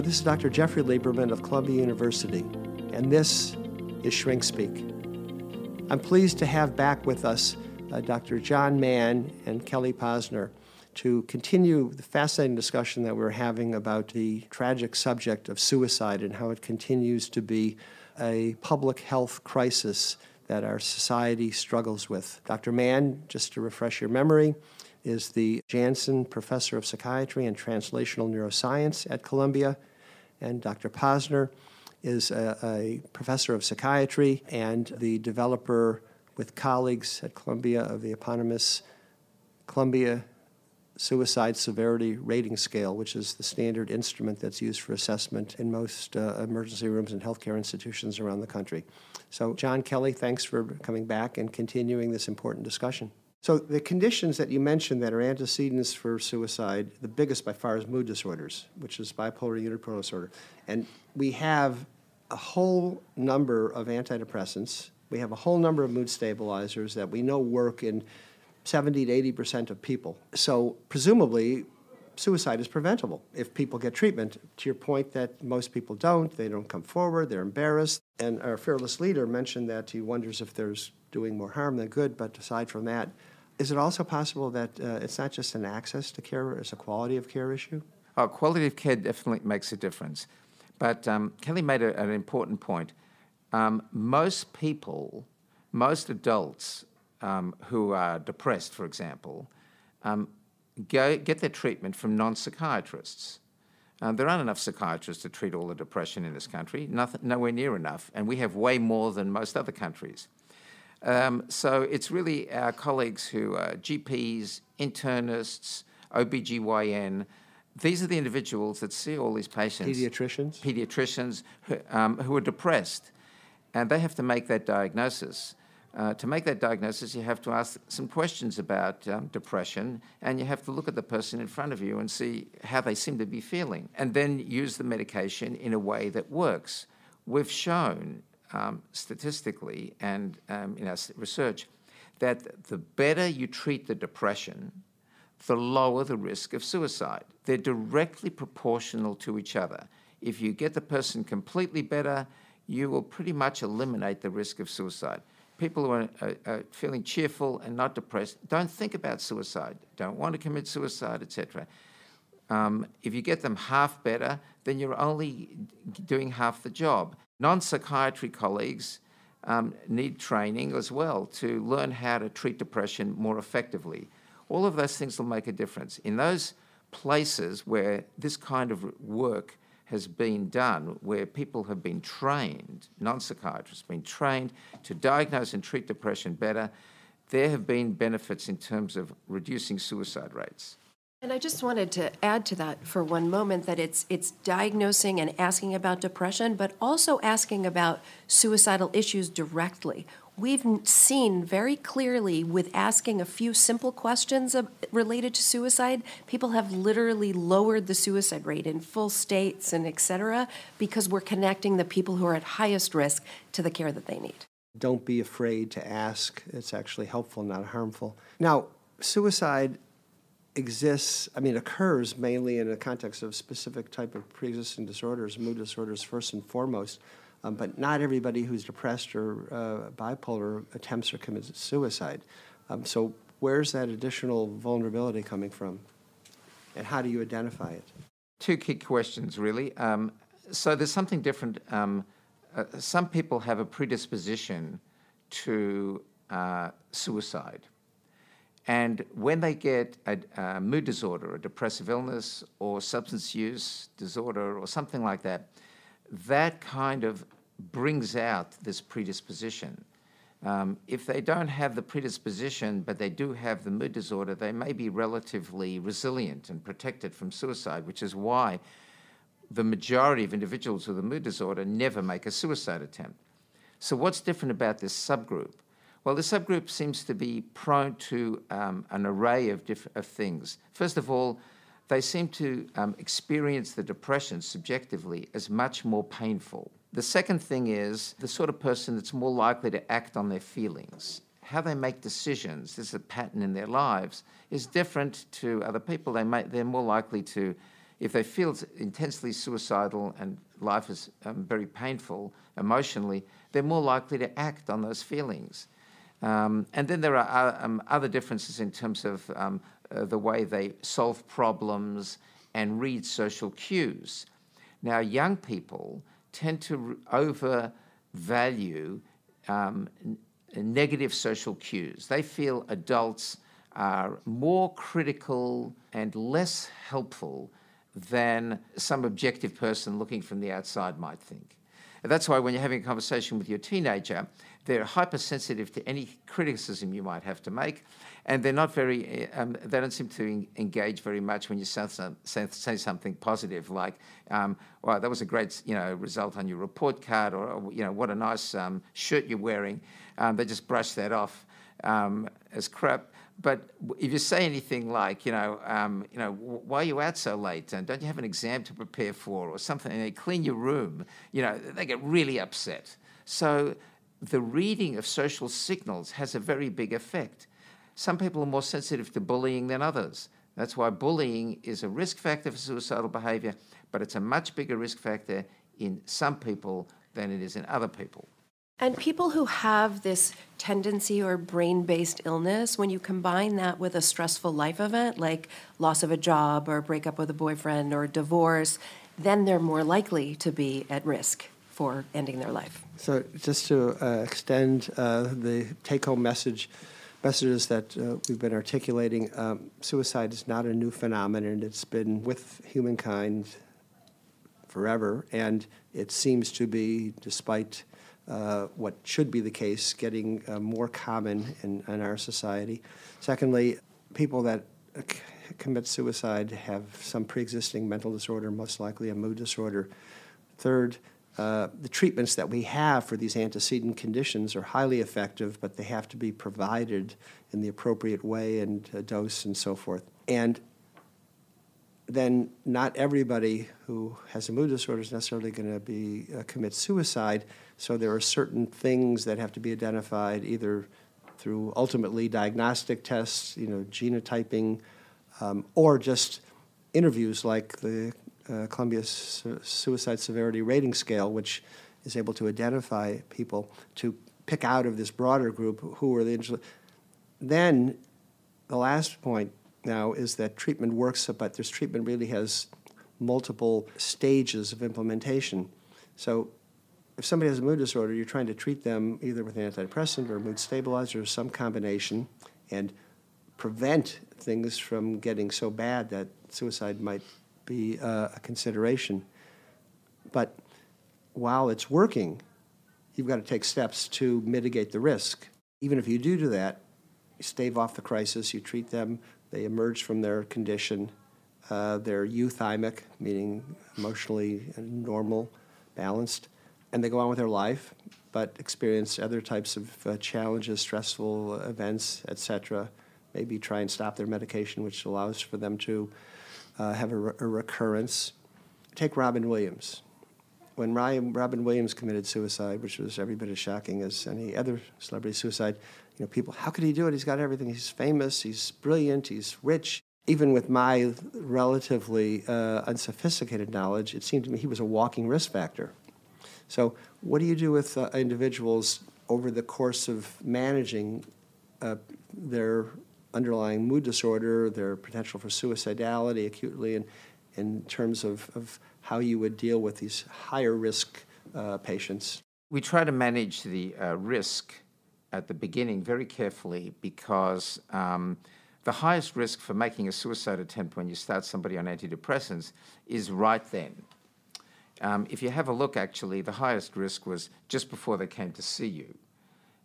This is Dr. Jeffrey Lieberman of Columbia University, and this is Shrink Speak. I'm pleased to have back with us uh, Dr. John Mann and Kelly Posner to continue the fascinating discussion that we're having about the tragic subject of suicide and how it continues to be a public health crisis that our society struggles with. Dr. Mann, just to refresh your memory, is the Janssen Professor of Psychiatry and Translational Neuroscience at Columbia, and Dr. Posner is a, a, professor of psychiatry and the developer with colleagues at Columbia of the eponymous Columbia Suicide Severity Rating Scale, which is the standard instrument that's used for assessment in most uh, emergency rooms and healthcare institutions around the country. So, John Kelly, thanks for coming back and continuing this important discussion. So, the conditions that you mentioned that are antecedents for suicide, the biggest by far is mood disorders, which is bipolar unipolar disorder. And we have a whole number of antidepressants. We have a whole number of mood stabilizers that we know work in 70 to 80 percent of people. So, presumably, suicide is preventable if people get treatment. To your point that most people don't, they don't come forward, they're embarrassed. And our fearless leader mentioned that he wonders if there's doing more harm than good, but aside from that, is it also possible that uh, it's not just an access to care, it's a quality of care issue? Oh, quality of care definitely makes a difference. But um, Kelly made a, an important point. Um, most people, most adults um, who are depressed, for example, um, go, get their treatment from non psychiatrists. Uh, there aren't enough psychiatrists to treat all the depression in this country, nothing, nowhere near enough, and we have way more than most other countries. Um, so it's really our colleagues who are GPs, internists, OBGYN. These are the individuals that see all these patients. Pediatricians? Pediatricians who, um, who are depressed. And they have to make that diagnosis. Uh, to make that diagnosis, you have to ask some questions about um, depression, and you have to look at the person in front of you and see how they seem to be feeling, and then use the medication in a way that works. We've shown um, statistically and um, in our research that the better you treat the depression, the lower the risk of suicide. They're directly proportional to each other. If you get the person completely better, you will pretty much eliminate the risk of suicide. People who are, are, are feeling cheerful and not depressed don't think about suicide, don't want to commit suicide, etc. Um, if you get them half better, then you're only doing half the job. Non psychiatry colleagues um, need training as well to learn how to treat depression more effectively. All of those things will make a difference. In those places where this kind of work has been done, where people have been trained, non psychiatrists, been trained to diagnose and treat depression better, there have been benefits in terms of reducing suicide rates. And I just wanted to add to that for one moment that it's it's diagnosing and asking about depression, but also asking about suicidal issues directly. We've seen very clearly with asking a few simple questions related to suicide, people have literally lowered the suicide rate in full states and et cetera because we're connecting the people who are at highest risk to the care that they need. Don't be afraid to ask. It's actually helpful, not harmful. Now, suicide exists, I mean, occurs mainly in the context of specific type of pre-existing disorders, mood disorders first and foremost. Um, but not everybody who's depressed or uh, bipolar attempts or commits suicide. Um, so where's that additional vulnerability coming from, and how do you identify it? Two key questions, really. Um, so there's something different. Um, uh, some people have a predisposition to uh, suicide. And when they get a, a, mood disorder, a depressive illness, or substance use disorder, or something like that, that kind of brings out this predisposition. Um, if they don't have the predisposition, but they do have the mood disorder, they may be relatively resilient and protected from suicide, which is why the majority of individuals with a mood disorder never make a suicide attempt. So, what's different about this subgroup? Well, the subgroup seems to be prone to um, an array of, of things. First of all, they seem to um, experience the depression subjectively as much more painful. The second thing is the sort of person that's more likely to act on their feelings. How they make decisions, there's a pattern in their lives, is different to other people. They may, they're more likely to, if they feel intensely suicidal and life is um, very painful emotionally, they're more likely to act on those feelings. Um, and then there are uh, um, other differences in terms of um, uh, the way they solve problems and read social cues. Now, young people tend to overvalue um, negative social cues. They feel adults are more critical and less helpful than some objective person looking from the outside might think. That's why when you're having a conversation with your teenager, they're hypersensitive to any criticism you might have to make, and they're not very, eh, um, they don't seem to engage very much when you say, something positive like, um, well, that was a great, you know, result on your report card, or, you know, what a nice um, shirt you're wearing. Um, they just brush that off um, as crap. But if you say anything like, you know, um, you know, why are you out so late? And don't you have an exam to prepare for, or something? And they clean your room. You know, they get really upset. So the reading of social signals has a very big effect. Some people are more sensitive to bullying than others. That's why bullying is a risk factor for suicidal behavior, but it's a much bigger risk factor in some people than it is in other people. And people who have this tendency or brain based illness, when you combine that with a stressful life event like loss of a job or breakup with a boyfriend or divorce, then they're more likely to be at risk for ending their life. So, just to uh, extend uh, the take home message, messages that uh, we've been articulating, um, suicide is not a new phenomenon. It's been with humankind forever, and it seems to be, despite uh, what should be the case, getting uh, more common in, in, our society. Secondly, people that uh, c- commit suicide have some pre existing mental disorder, most likely a mood disorder. Third, uh, the treatments that we have for these antecedent conditions are highly effective, but they have to be provided in the appropriate way and dose and so forth. And then not everybody who has a mood disorder is necessarily going to be uh, commit suicide. So there are certain things that have to be identified either through ultimately diagnostic tests, you know, genotyping, um, or just interviews like the uh, Columbia Su- Suicide Severity Rating Scale, which is able to identify people to pick out of this broader group who are the. Then, the last point now is that treatment works, but this treatment really has multiple stages of implementation. So if somebody has a mood disorder, you're trying to treat them either with an antidepressant or mood stabilizer or some combination and prevent things from getting so bad that suicide might be uh, a consideration. But while it's working, you've got to take steps to mitigate the risk. Even if you do do that, you stave off the crisis, you treat them they emerge from their condition. Uh, they're euthymic, meaning emotionally normal, balanced, and they go on with their life, but experience other types of uh, challenges, stressful events, etc. Maybe try and stop their medication, which allows for them to uh, have a, re- a, recurrence. Take Robin Williams. When Ryan, Robin Williams committed suicide, which was every bit as shocking as any other celebrity suicide, you know, people, how could he do it? He's got everything. He's famous. He's brilliant. He's rich. Even with my relatively uh, unsophisticated knowledge, it seemed to me he was a walking risk factor. So, what do you do with uh, individuals over the course of managing uh, their underlying mood disorder, their potential for suicidality acutely, and in terms of, of how you would deal with these higher risk uh, patients? We try to manage the uh, risk at the beginning very carefully because um, the highest risk for making a suicide attempt when you start somebody on antidepressants is right then. Um, if you have a look, actually, the highest risk was just before they came to see you.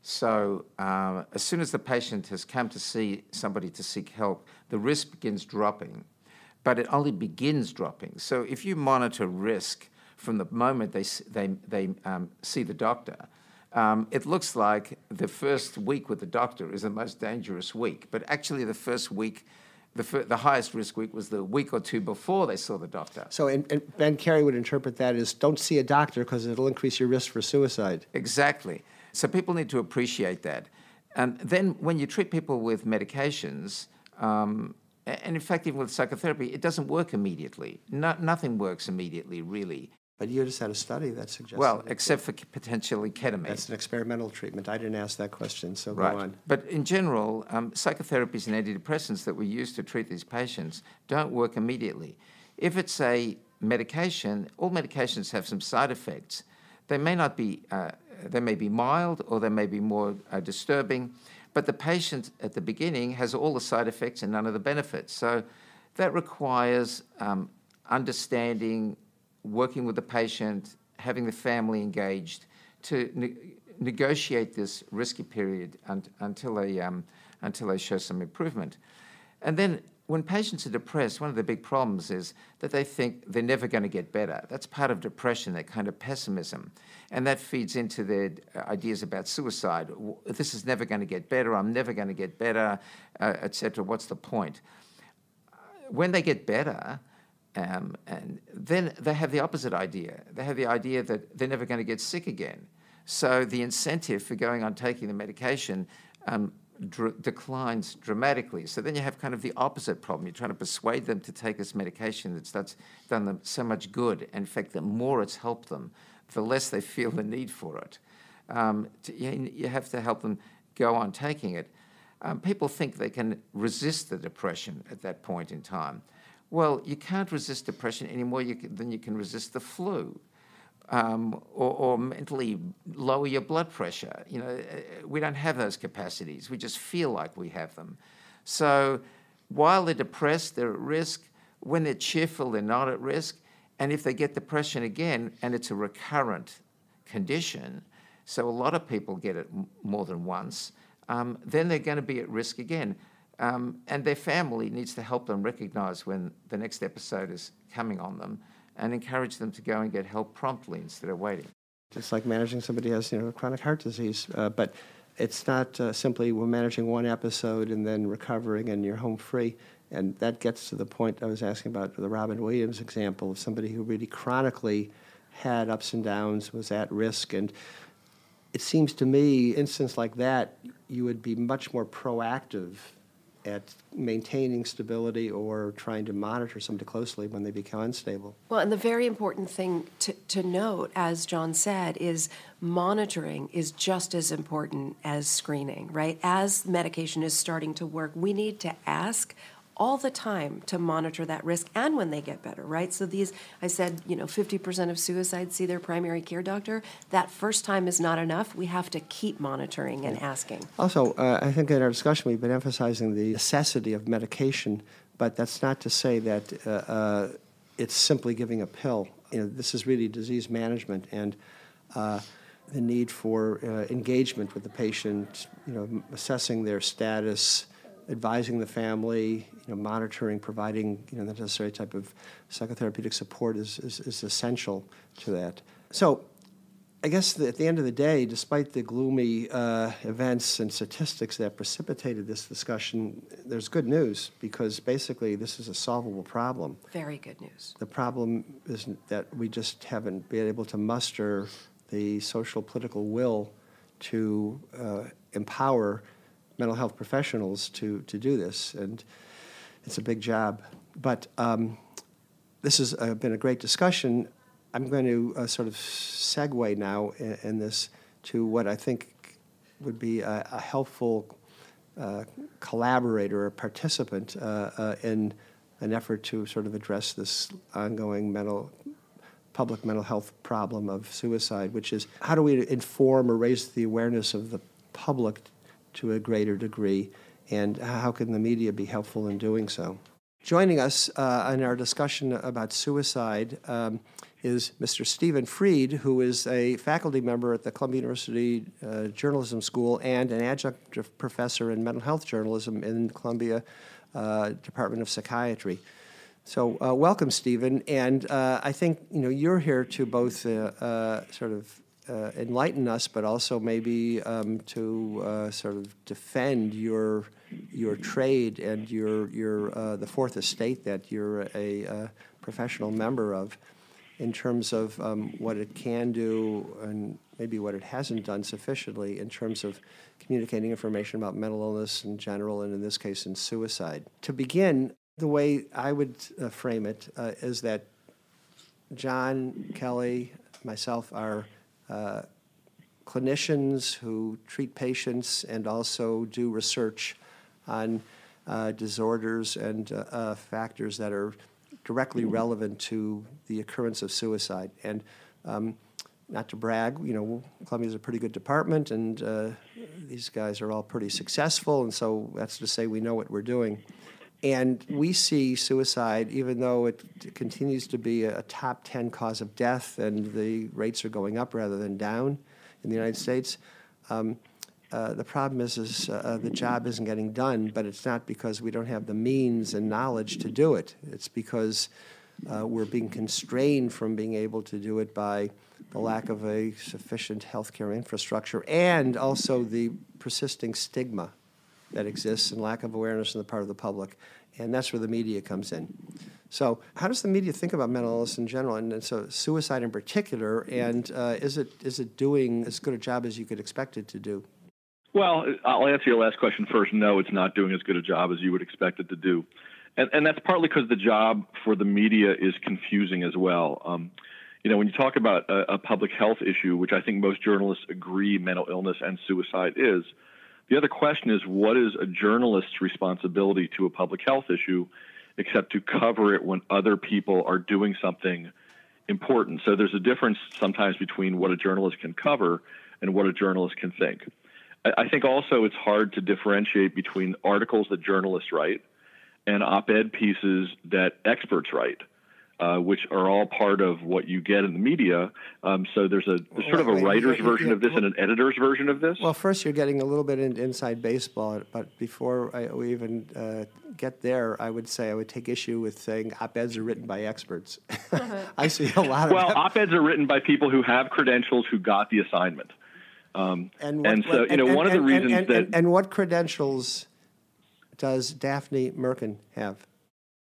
So, uh, as soon as the patient has come to see somebody to seek help, the risk begins dropping, but it only begins dropping. So, if you monitor risk from the moment they, they, they um, see the doctor, um, it looks like the first week with the doctor is the most dangerous week, but actually, the first week, the, fir- the highest risk week was the week or two before they saw the doctor. So, and, and Ben Carey would interpret that as don't see a doctor because it'll increase your risk for suicide. Exactly. So, people need to appreciate that. And then, when you treat people with medications, um, and in fact, even with psychotherapy, it doesn't work immediately. No, nothing works immediately, really. But you just had a study that suggests. Well, except for potentially ketamine. That's an experimental treatment. I didn't ask that question, so right. go on. But in general, um, psychotherapies and antidepressants that we use to treat these patients don't work immediately. If it's a medication, all medications have some side effects. They may not be, uh, they may be mild or they may be more uh, disturbing, but the patient at the beginning has all the side effects and none of the benefits. So that requires um, understanding working with the patient, having the family engaged to ne- negotiate this risky period un- until, they, um, until they show some improvement. And then when patients are depressed, one of the big problems is that they think they're never going to get better. That's part of depression, that kind of pessimism. And that feeds into their ideas about suicide. This is never going to get better. I'm never going to get better, uh, etc. What's the point? When they get better, um, and then they have the opposite idea. They have the idea that they're never going to get sick again. So the incentive for going on taking the medication um, dr- declines dramatically. So then you have kind of the opposite problem. You're trying to persuade them to take this medication that's, that's done them so much good. In fact, the more it's helped them, the less they feel the need for it. Um, to, you, you, have to help them go on taking it. Um, people think they can resist the depression at that point in time. Well, you can't resist depression any more than you can resist the flu. Um, or, or, mentally lower your blood pressure. You know, uh, we don't have those capacities. We just feel like we have them. So while they're depressed, they're at risk. When they're cheerful, they're not at risk. And if they get depression again, and it's a recurrent condition, so a lot of people get it more than once, um, then they're going to be at risk again. Um, and their family needs to help them recognize when the next episode is coming on them and encourage them to go and get help promptly instead of waiting. Just like managing somebody who has you know, chronic heart disease. Uh, but it's not uh, simply we're managing one episode and then recovering and you're home free. And that gets to the point I was asking about the Robin Williams example of somebody who really chronically had ups and downs, was at risk. And it seems to me, instance like that, you would be much more proactive at maintaining stability or trying to monitor somebody closely when they become unstable. Well, and the very important thing to, to note, as John said, is monitoring is just as important as screening, right? As medication is starting to work, we need to ask all the time to monitor that risk and when they get better, right? So these, I said, you know, 50% of suicides see their primary care doctor. That first time is not enough. We have to keep monitoring and asking. Also, uh, I think in our discussion we've been emphasizing the necessity of medication, but that's not to say that uh, uh, it's simply giving a pill. You know, this is really disease management and uh, the need for uh, engagement with the patient, you know, assessing their status, advising the family, you know, monitoring, providing you know, the necessary type of psychotherapeutic support is, is, is essential to that. So, I guess the, at the end of the day, despite the gloomy uh, events and statistics that precipitated this discussion, there's good news because basically this is a solvable problem. Very good news. The problem is that we just haven't been able to muster the social political will to uh, empower mental health professionals to, to do this, and it's a big job. But um, this has uh, been a great discussion. I'm going to uh, sort of segue now in, in, this to what I think would be a, a helpful uh, collaborator or participant uh, uh, in an effort to sort of address this ongoing mental public mental health problem of suicide, which is how do we inform or raise the awareness of the public to a greater degree, and how can the media be helpful in doing so? Joining us uh, in our discussion about suicide um, is Mr. Stephen Fried, who is a faculty member at the Columbia University uh, Journalism School and an adjunct professor in mental health journalism in Columbia uh, Department of Psychiatry. So, uh, welcome, Stephen. And uh, I think you know you're here to both uh, sort of uh, enlighten us, but also maybe um, to uh, sort of defend your your trade and your your uh, the fourth estate that you're a, uh, professional member of. in terms of um, what it can do and maybe what it hasn't done sufficiently in terms of communicating information about mental illness in general, and in this case, in suicide. To begin, the way I would uh, frame it uh, is that John, Kelly, myself are uh, clinicians who treat patients and also do research on uh, disorders and uh, uh, factors that are directly relevant to the occurrence of suicide. And um, not to brag, you know, Columbia's a pretty good department, and uh, these guys are all pretty successful, and so that's to say we know what we're doing. And we see suicide, even though it continues to be a top 10 cause of death and the rates are going up rather than down in the United States. Um, uh, the problem is, is uh, the job isn't getting done, but it's not because we don't have the means and knowledge to do it. It's because uh, we're being constrained from being able to do it by the lack of a sufficient healthcare infrastructure and also the persisting stigma that exists and lack of awareness on the part of the public. And that's where the media comes in. So, how does the media think about mental illness in general, and, and so suicide in particular? And uh, is it is it doing as good a job as you could expect it to do? Well, I'll answer your last question first. No, it's not doing as good a job as you would expect it to do. And, and that's partly because the job for the media is confusing as well. Um, you know, when you talk about a, a, public health issue, which I think most journalists agree mental illness and suicide is, the other question is what is a journalist's responsibility to a public health issue except to cover it when other people are doing something important? So there's a difference sometimes between what a journalist can cover and what a journalist can think. I think also it's hard to differentiate between articles that journalists write and op ed pieces that experts write. Uh, which are all part of what you get in the media. Um, so there's a there's sort of a writer's version of this and an editor's version of this. Well, first you're getting a little bit in, inside baseball, but before I, we even uh, get there, I would say I would take issue with saying op-eds are written by experts. I see a lot of well, op-eds are written by people who have credentials who got the assignment. Um, and, what, and, so, you know, and, one of the reasons and, that. And, what credentials does Daphne Merkin have?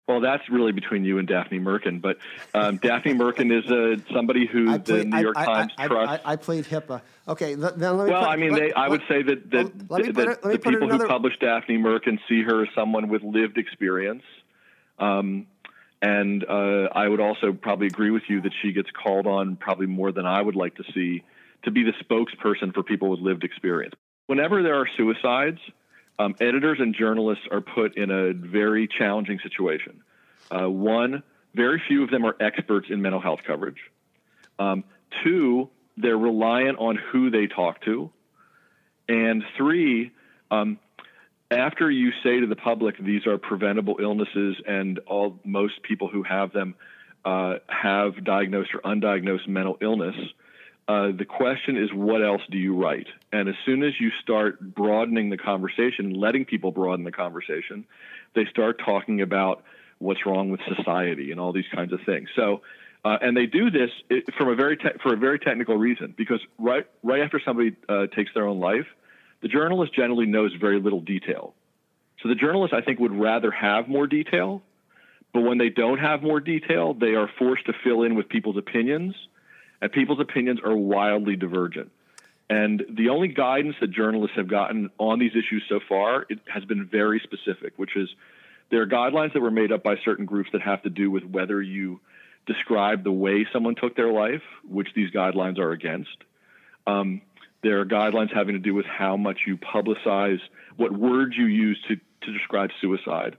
Well, that's really between you and Daphne Merkin. But um, Daphne Merkin is uh, somebody who the New York I, Times I, trusts. I, I, played HIPAA. Okay, then let me. Well, put, I mean, let, they, I would say that, that, well, that, that the people another... who publish Daphne Merkin see her as someone with lived experience. Um, and uh, I would also probably agree with you that she gets called on probably more than I would like to see to be the spokesperson for people with lived experience. Whenever there are suicides, um, editors and journalists are put in a very challenging situation. Uh, one, very few of them are experts in mental health coverage. Um, two, they're reliant on who they talk to. And three, um, after you say to the public these are preventable illnesses and all most people who have them uh, have diagnosed or undiagnosed mental illness, uh, the question is, what else do you write? And as soon as you start broadening the conversation, letting people broaden the conversation, they start talking about what's wrong with society and all these kinds of things. So, uh, and they do this from a very te- for a very technical reason because right right after somebody uh, takes their own life, the journalist generally knows very little detail. So the journalist, I think, would rather have more detail, but when they don't have more detail, they are forced to fill in with people's opinions and people's opinions are wildly divergent. And the only guidance that journalists have gotten on these issues so far has been very specific, which is there are guidelines that were made up by certain groups that have to do with whether you describe the way someone took their life, which these guidelines are against. Um, there are guidelines having to do with how much you publicize, what words you use to, to describe suicide,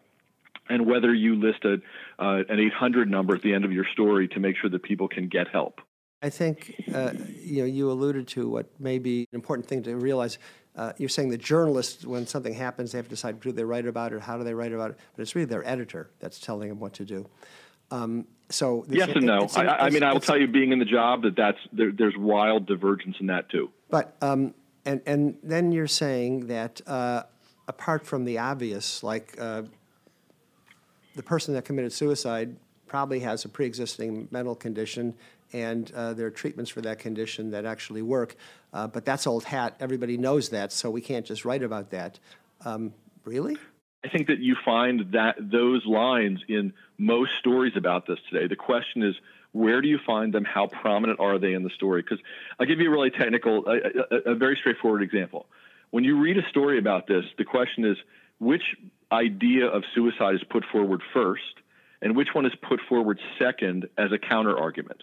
and whether you list a, uh, an 800 number at the end of your story to make sure that people can get help. I think uh, you know you alluded to what may be an important thing to realize. Uh, you're saying the journalists, when something happens, they have to decide do they write about it, or how do they write about it, but it's really their editor that's telling them what to do. Um, so yes and no. I, I, mean, I will tell you, being in the job, that that's there, there's wild divergence in that too. But um, and and then you're saying that uh, apart from the obvious, like uh, the person that committed suicide probably has a pre-existing mental condition and uh, there are treatments for that condition that actually work. Uh, but that's old hat. Everybody knows that, so we can't just write about that. Um, really? I think that you find that those lines in most stories about this today. The question is, where do you find them? How prominent are they in the story? Because I'll give you a really technical, a, a, a very straightforward example. When you read a story about this, the question is, which idea of suicide is put forward first, and which one is put forward second as a counter argument?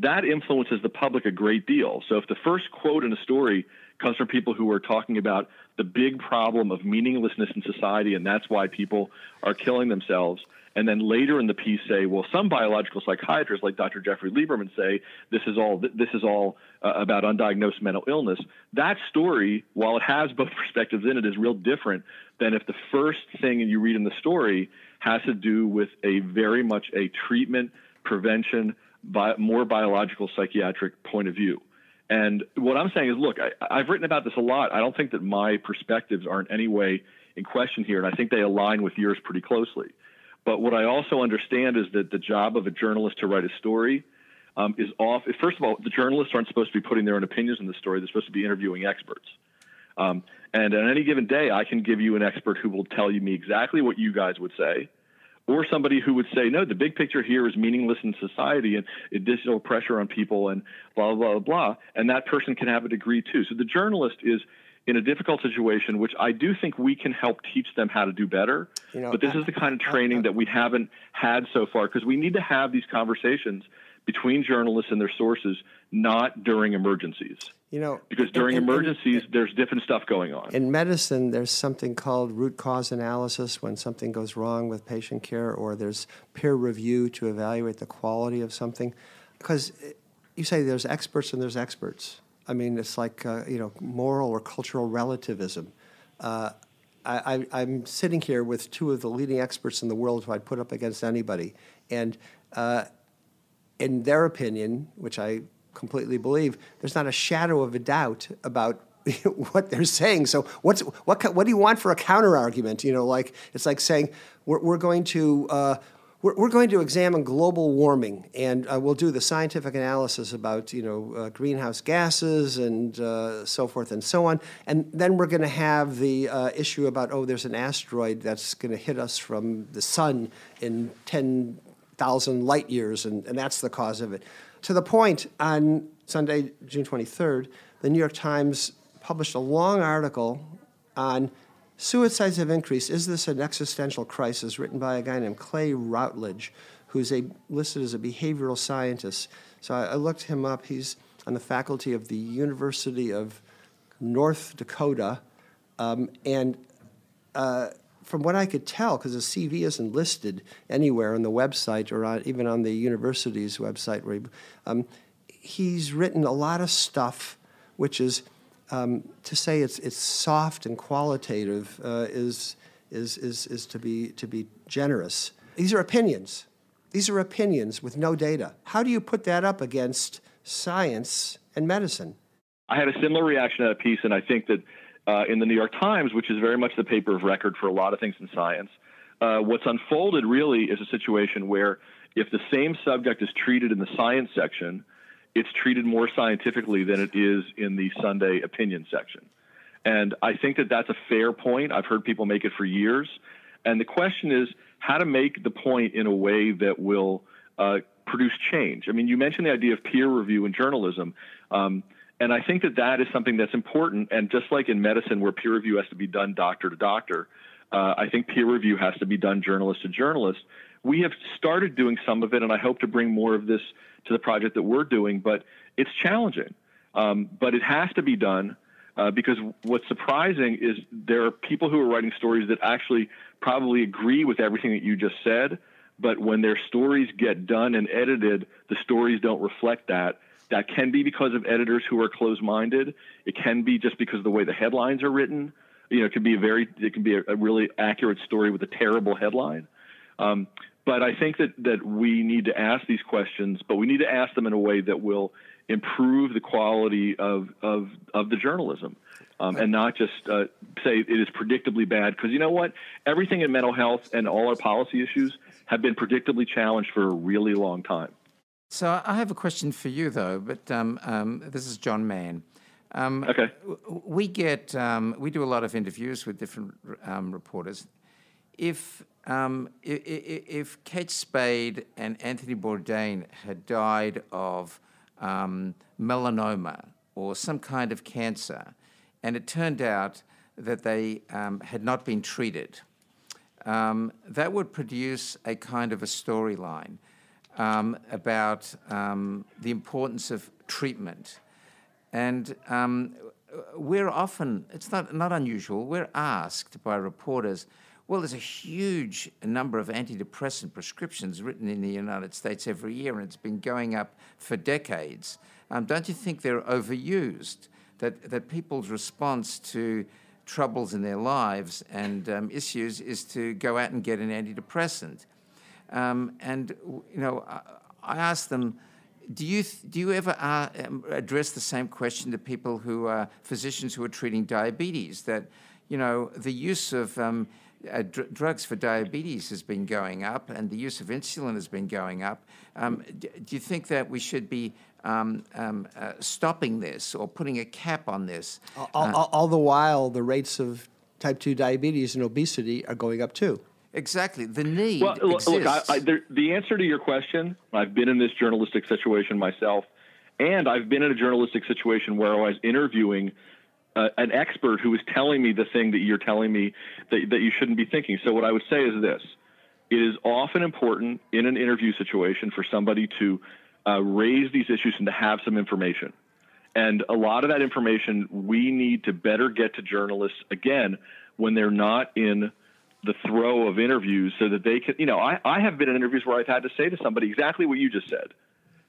That influences the public a great deal. So if the first quote in a story comes from people who are talking about the big problem of meaninglessness in society, and that's why people are killing themselves. And then later in the piece, say, well, some biological psychiatrists, like Dr. Jeffrey Lieberman, say this is all this is all uh, about undiagnosed mental illness. That story, while it has both perspectives in it, is real different than if the first thing you read in the story has to do with a very much a treatment, prevention, bi- more biological psychiatric point of view. And what I'm saying is, look, I, have written about this a lot. I don't think that my perspectives are in any way in question here, and I think they align with yours pretty closely. But what I also understand is that the job of a journalist to write a story um, is off. First of all, the journalists aren't supposed to be putting their own opinions in the story. They're supposed to be interviewing experts. Um, and on any given day, I can give you an expert who will tell you me exactly what you guys would say or somebody who would say, no, the big picture here is meaningless in society and additional pressure on people and blah, blah, blah, blah. And that person can have a degree too. So the journalist is in a difficult situation, which I do think we can help teach them how to do better. You know, but this I, is the kind of training I, I, that we haven't had so far because we need to have these conversations between journalists and their sources, not during emergencies. You know, because during in, emergencies, in, there's different stuff going on. In medicine, there's something called root cause analysis when something goes wrong with patient care, or there's peer review to evaluate the quality of something. Because you say there's experts and there's experts. I mean, it's like uh, you know moral or cultural relativism. Uh, I, am sitting here with two of the leading experts in the world who I'd put up against anybody, and uh, in their opinion, which I completely believe, there's not a shadow of a doubt about what they're saying. So what's what what do you want for a counter argument? You know, like it's like saying we're, we're going to uh, we're, going to examine global warming, and uh, we'll do the scientific analysis about you know uh, greenhouse gases and uh, so forth and so on, and then we're going to have the uh, issue about oh, there's an asteroid that's going to hit us from the sun in ten thousand light years, and, and that's the cause of it. To the point, on Sunday, June 23rd, the New York Times published a long article on suicides have increased. Is this an existential crisis? Written by a guy named Clay Routledge, who's a, listed as a behavioral scientist. So I, I looked him up. He's on the faculty of the University of North Dakota. Um, and uh, from what I could tell, because the CV isn't listed anywhere on the website or on, even on the university's website, where he, um, he's written a lot of stuff which is um, to say it's, it's soft and qualitative uh, is, is, is, is to, be, to be generous. These are opinions. These are opinions with no data. How do you put that up against science and medicine? I had a similar reaction to that piece, and I think that uh, in the New York Times, which is very much the paper of record for a lot of things in science, uh, what's unfolded really is a situation where if the same subject is treated in the science section, it's treated more scientifically than it is in the Sunday opinion section. And I think that that's a fair point. I've heard people make it for years. And the question is how to make the point in a way that will uh, produce change. I mean, you mentioned the idea of peer review in journalism. Um, and I think that that is something that's important. And just like in medicine, where peer review has to be done doctor to doctor, uh, I think peer review has to be done journalist to journalist. We have started doing some of it, and I hope to bring more of this to the project that we're doing, but it's challenging. Um, but it has to be done uh, because what's surprising is there are people who are writing stories that actually probably agree with everything that you just said, but when their stories get done and edited, the stories don't reflect that. That can be because of editors who are closed-minded. It can be just because of the way the headlines are written. You know, it can be a very, it can be a, a really accurate story with a terrible headline. Um, but I think that that we need to ask these questions, but we need to ask them in a way that will improve the quality of of, of the journalism. Um, and not just uh, say it is predictably bad. Because you know what? Everything in mental health and all our policy issues have been predictably challenged for a really long time. So I have a question for you, though. But um, um, this is John Mann. Um, okay. We get um, we do a lot of interviews with different um, reporters, if um, if, if Kate Spade and Anthony Bourdain had died of um, melanoma or some kind of cancer, and it turned out that they um, had not been treated, um, that would produce a kind of a storyline um, about um, the importance of treatment. And we're often, it's not, not unusual, we're asked by reporters, well, there's a huge number of antidepressant prescriptions written in the United States every year, and it's been going up for decades. Um, don't you think they're overused? That, that people's response to troubles in their lives and um, issues is to go out and get an antidepressant. Um, and, you know, I, I ask them, do you, do you ever uh, um, address the same question to people who are physicians who are treating diabetes? That, you know, the use of um, uh, dr- drugs for diabetes has been going up and the use of insulin has been going up. Um, do you think that we should be um, um, uh, stopping this or putting a cap on this? All, all, all, the while, the rates of type 2 diabetes and obesity are going up too. Exactly. The need well, exists. Look, I, I, there, the answer to your question, I've been in this journalistic situation myself, and I've been in a journalistic situation where I was interviewing – uh, an expert who was telling me the thing that you're telling me that, that you shouldn't be thinking. So what I would say is this: it is often important in an interview situation for somebody to uh, raise these issues and to have some information. And a lot of that information we need to better get to journalists again when they're not in the throw of interviews so that they can, you know, I, I have been in interviews where I've had to say to somebody exactly what you just said.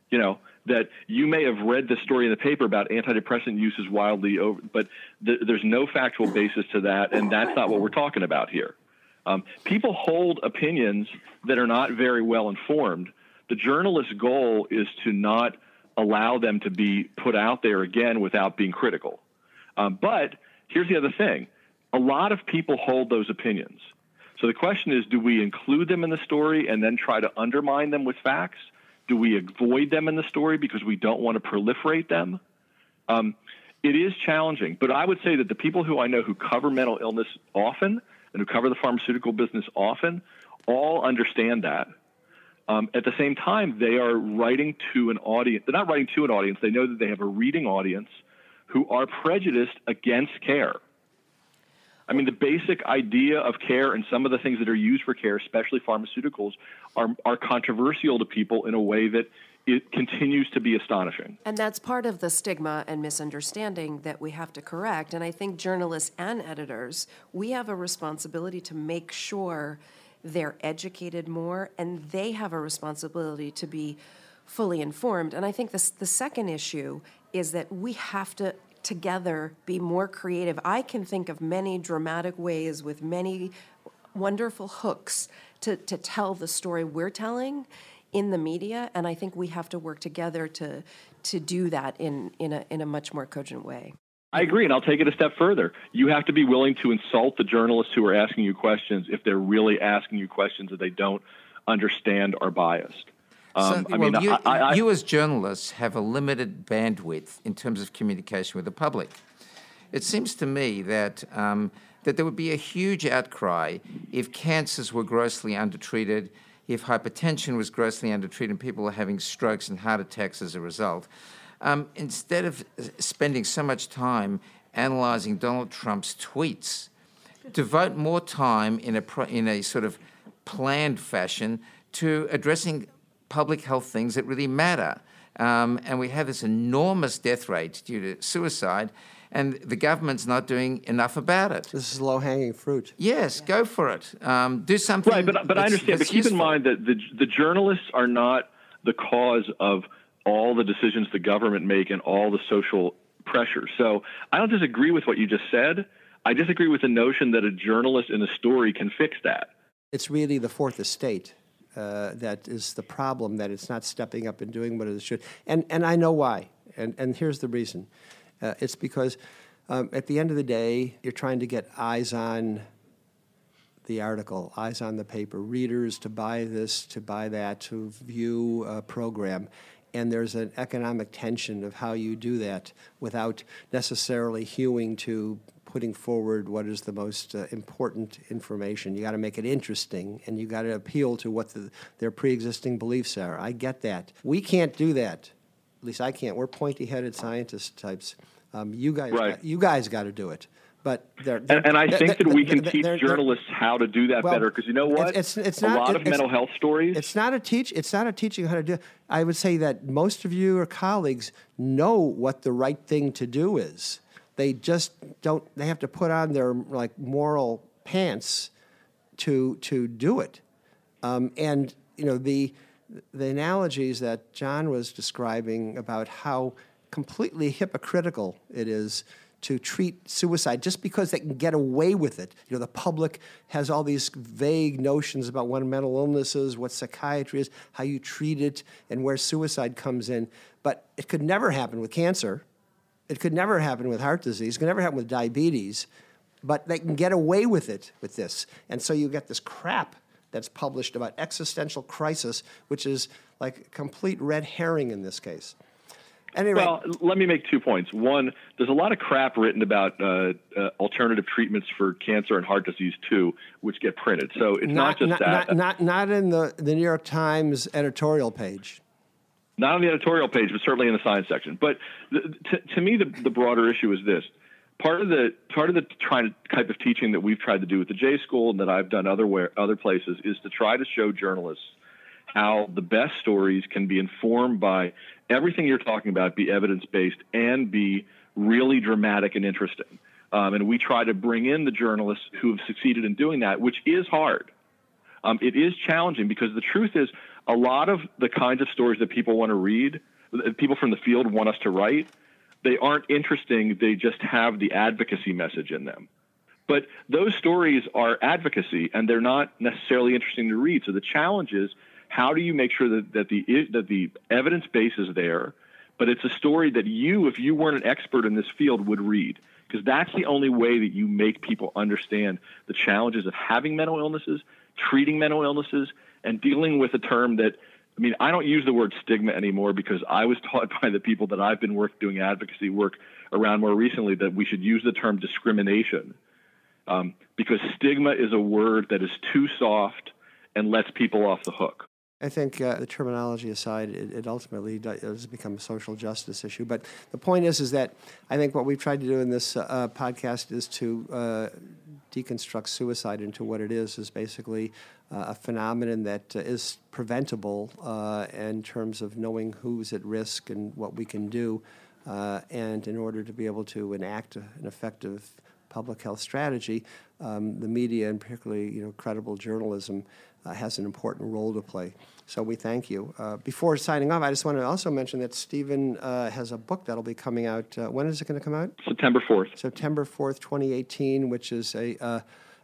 You know, that you may have read the story in the paper about antidepressant use is wildly over, but th- there's no factual basis to that, and that's not what we're talking about here. Um, people hold opinions that are not very well informed. The journalist's goal is to not allow them to be put out there again without being critical. Um, but here's the other thing a lot of people hold those opinions. So the question is do we include them in the story and then try to undermine them with facts? Do we avoid them in the story because we don't want to proliferate them? Um, it is challenging, but I would say that the people who I know who cover mental illness often and who cover the pharmaceutical business often all understand that. Um, at the same time, they are writing to an audience. They're not writing to an audience. They know that they have a reading audience who are prejudiced against care. I mean, the basic idea of care and some of the things that are used for care, especially pharmaceuticals, are, are controversial to people in a way that it continues to be astonishing. And that's part of the stigma and misunderstanding that we have to correct. And I think journalists and editors, we have a responsibility to make sure they're educated more and they have a responsibility to be fully informed. And I think this, the second issue is that we have to together be more creative. I can think of many dramatic ways with many wonderful hooks to, to tell the story we're telling in the media, and I think we have to work together to to do that in in a in a much more cogent way. I agree, and I'll take it a step further. You have to be willing to insult the journalists who are asking you questions if they're really asking you questions that they don't understand or biased. Um, so, I well, mean, you, I, I, you as journalists have a limited bandwidth in terms of communication with the public. It seems to me that um, that there would be a huge outcry if cancers were grossly undertreated, if hypertension was grossly undertreated, and people were having strokes and heart attacks as a result. Um, instead of spending so much time analyzing Donald Trump's tweets, devote more time in a in a sort of planned fashion to addressing public health things that really matter. Um, and we have this enormous death rate due to suicide, and the government's not doing enough about it. This is low hanging fruit. Yes, go for it. Um, do something. Right, but, but I understand. But keep useful. in mind that the, the journalists are not the cause of all the decisions the government make and all the social pressure. So I don't disagree with what you just said. I disagree with the notion that a journalist in a story can fix that. It's really the fourth estate uh, that is the problem that it's not stepping up and doing what it should. And, and I know why. And, and here's the reason uh, it's because um, at the end of the day, you're trying to get eyes on the article, eyes on the paper, readers to buy this, to buy that, to view a program. And there's an economic tension of how you do that without necessarily hewing to putting forward what is the most uh, important information. You got to make it interesting, and you got to appeal to what the, their pre-existing beliefs are. I get that. We can't do that. At least I can't. We're pointy-headed scientist types. Um, you guys, Right. got, you guys got to do it. But they're, And, and I they're- think that we can they're- teach they're- they're- journalists how to do that Well, better because you know what? it's- it's a not- lot of it's- mental health stories. It's not a teach. It's not a teaching how to do. I would say that most of you or colleagues know what the right thing to do is. They just don't. They have to put on their like moral pants to to do it. Um, and you know the the analogies that John was describing about how completely hypocritical it is to treat suicide just because they can get away with it. You know, the public has all these vague notions about what mental illness is, what psychiatry is, how you treat it, and where suicide comes in. But it could never happen with cancer. It could never happen with heart disease. It could never happen with diabetes. But they can get away with it with this. And so you get this crap that's published about existential crisis, which is like a complete red herring in this case. Anyway, Well, let me make two points. One, there's a lot of crap written about uh, uh, alternative treatments for cancer and heart disease too, which get printed. So it's not, just not, that. Not, not, not in the, the New York Times editorial page. Not on the editorial page, but certainly in the science section. But the, to, to me, the, the broader issue is this: part of the part of the trying type of teaching that we've tried to do with the J School and that I've done other where, other places is to try to show journalists how the best stories can be informed by everything you're talking about, be evidence based, and be really dramatic and interesting. Um, and we try to bring in the journalists who have succeeded in doing that, which is hard. Um, it is challenging because the truth is, a lot of the kinds of stories that people want to read, people from the field want us to write, they aren't interesting. They just have the advocacy message in them. But those stories are advocacy, and they're not necessarily interesting to read. So the challenge is, how do you make sure that, that the that the evidence base is there, but it's a story that you, if you weren't an expert in this field, would read? Because that's the only way that you make people understand the challenges of having mental illnesses, treating mental illnesses, and dealing with a term that I mean, I don't use the word stigma anymore because I was taught by the people that I've been work doing advocacy work around more recently that we should use the term discrimination um, because stigma is a word that is too soft and lets people off the hook. I think uh, the terminology aside, it, it ultimately do- does become a social justice issue. But the point is, is that I think what we've tried to do in this uh, podcast is to uh, deconstruct suicide into what it is, is basically uh, a phenomenon that is preventable uh, in terms of knowing who's at risk and what we can do, uh, and in order to be able to enact an effective public health strategy, um, the media and particularly you know credible journalism uh, has an important role to play. So we thank you. Uh, before signing off, I just want to also mention that Stephen uh, has a book that'll be coming out. Uh, when is it going to come out? September 4th. September 4th, 2018, which is a, uh,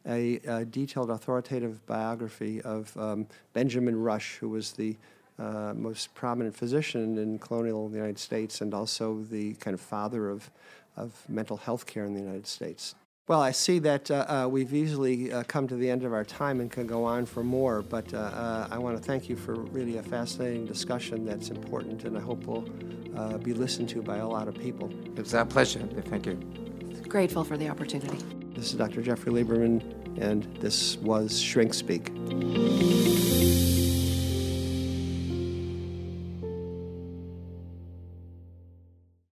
a, a detailed authoritative biography of um, Benjamin Rush, who was the uh, most prominent physician in colonial United States and also the kind of father of, of mental health care in the United States. Well, I see that uh, uh, we've easily uh, come to the end of our time and can go on for more, but uh, uh, I want to thank you for really a fascinating discussion that's important and I hope will uh, be listened to by a lot of people. It was our pleasure. Thank you. Grateful for the opportunity. This is Dr. Jeffrey Lieberman, and this was Shrink Speak.